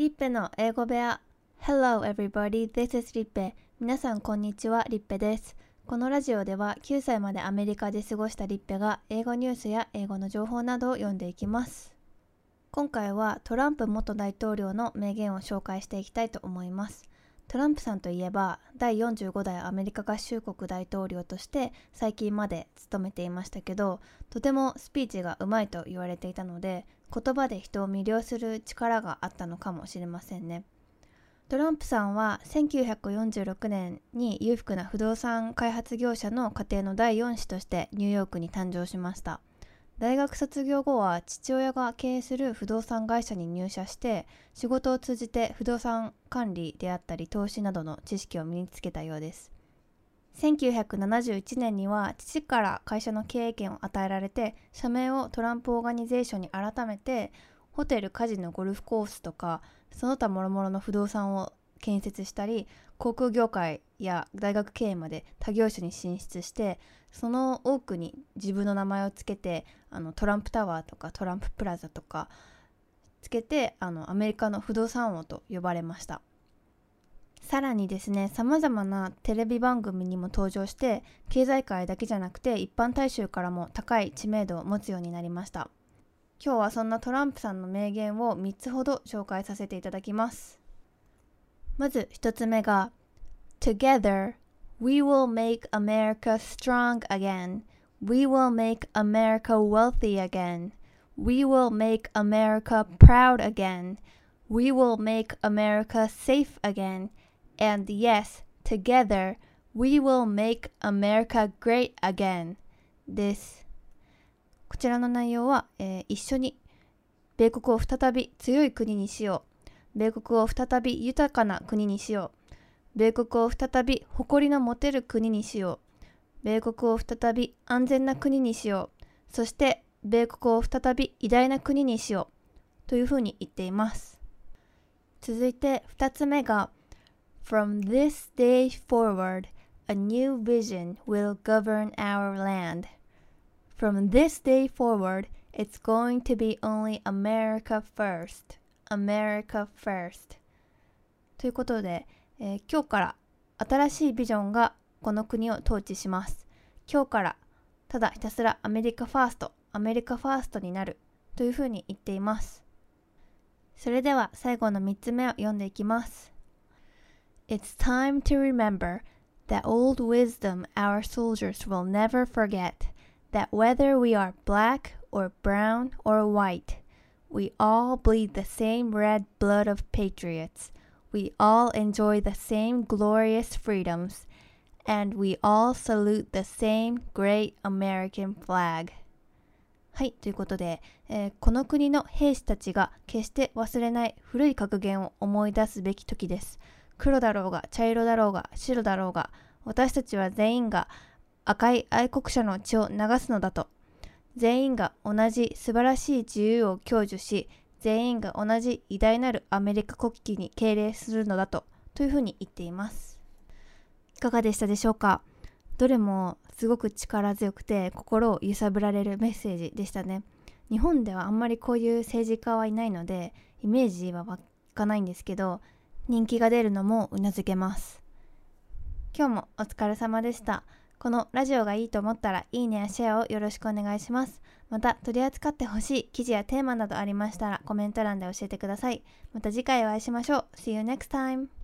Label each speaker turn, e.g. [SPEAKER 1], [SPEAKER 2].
[SPEAKER 1] リッペの英語部屋 Hello everybody, this is リッペ皆さんこんにちは、リッペです。このラジオでは9歳までアメリカで過ごしたリッペが英語ニュースや英語の情報などを読んでいきます。今回はトランプ元大統領の名言を紹介していきたいと思います。トランプさんといえば第45代アメリカ合衆国大統領として最近まで務めていましたけどとてもスピーチがうまいと言われていたので言葉で人を魅了する力があったのかもしれませんね。トランプさんは1946年に裕福な不動産開発業者の家庭の第4子としてニューヨークに誕生しました。大学卒業後は父親が経営する不動産会社に入社して仕事を通じて不動産管理であったり投資などの知識を身につけたようです。1971年には父から会社の経営権を与えられて社名をトランプオーガニゼーションに改めてホテルカジノゴルフコースとかその他諸々の不動産を建設したり航空業界や大学経営まで他業種に進出してその多くに自分の名前を付けてあのトランプタワーとかトランププラザとかつけてあのアメリカの不動産王と呼ばれました。さらにですねさまざまなテレビ番組にも登場して経済界だけじゃなくて一般大衆からも高い知名度を持つようになりました今日はそんなトランプさんの名言を3つほど紹介させていただきますまず1つ目が Together we will make America strong again We will make America wealthy again We will make America proud again We will make America safe again And yes, together we will make America great again です。こちらの内容は、えー、一緒に米国を再び強い国にしよう。米国を再び豊かな国にしよう。米国を再び誇りの持てる国にしよう。米国を再び安全な国にしよう。そして米国を再び偉大な国にしよう。というふうに言っています。続いて2つ目が From this day forward, a new vision will govern our land. From this day forward, it's going to be only America first. America first. ということで、えー、今日から新しいビジョンがこの国を統治します。今日からただひたすらアメリカファースト、アメリカファーストになるというふうに言っています。それでは最後の3つ目を読んでいきます。It's time to remember that old wisdom our soldiers will never forget that whether we are black or brown or white, we all bleed the same red blood of patriots. We all enjoy the same glorious freedoms, and we all salute the same great American flag. はい、ということで、えー、この国の兵士たちが決して忘れない古い格言を思い出すべき時です。 黒だろうが茶色だろうが白だろうが私たちは全員が赤い愛国者の血を流すのだと。全員が同じ素晴らしい自由を享受し全員が同じ偉大なるアメリカ国旗に敬礼するのだとというふうに言っています。いかがでしたでしょうか？どれもすごく力強くて心を揺さぶられるメッセージでしたね。日本ではあんまりこういう政治家はいないのでイメージは湧かないんですけど人気が出るのもうなずけます。今日もお疲れ様でした。このラジオがいいと思ったらいいねやシェアをよろしくお願いします。また取り扱ってほしい記事やテーマなどありましたらコメント欄で教えてください。また次回お会いしましょう。See you next time!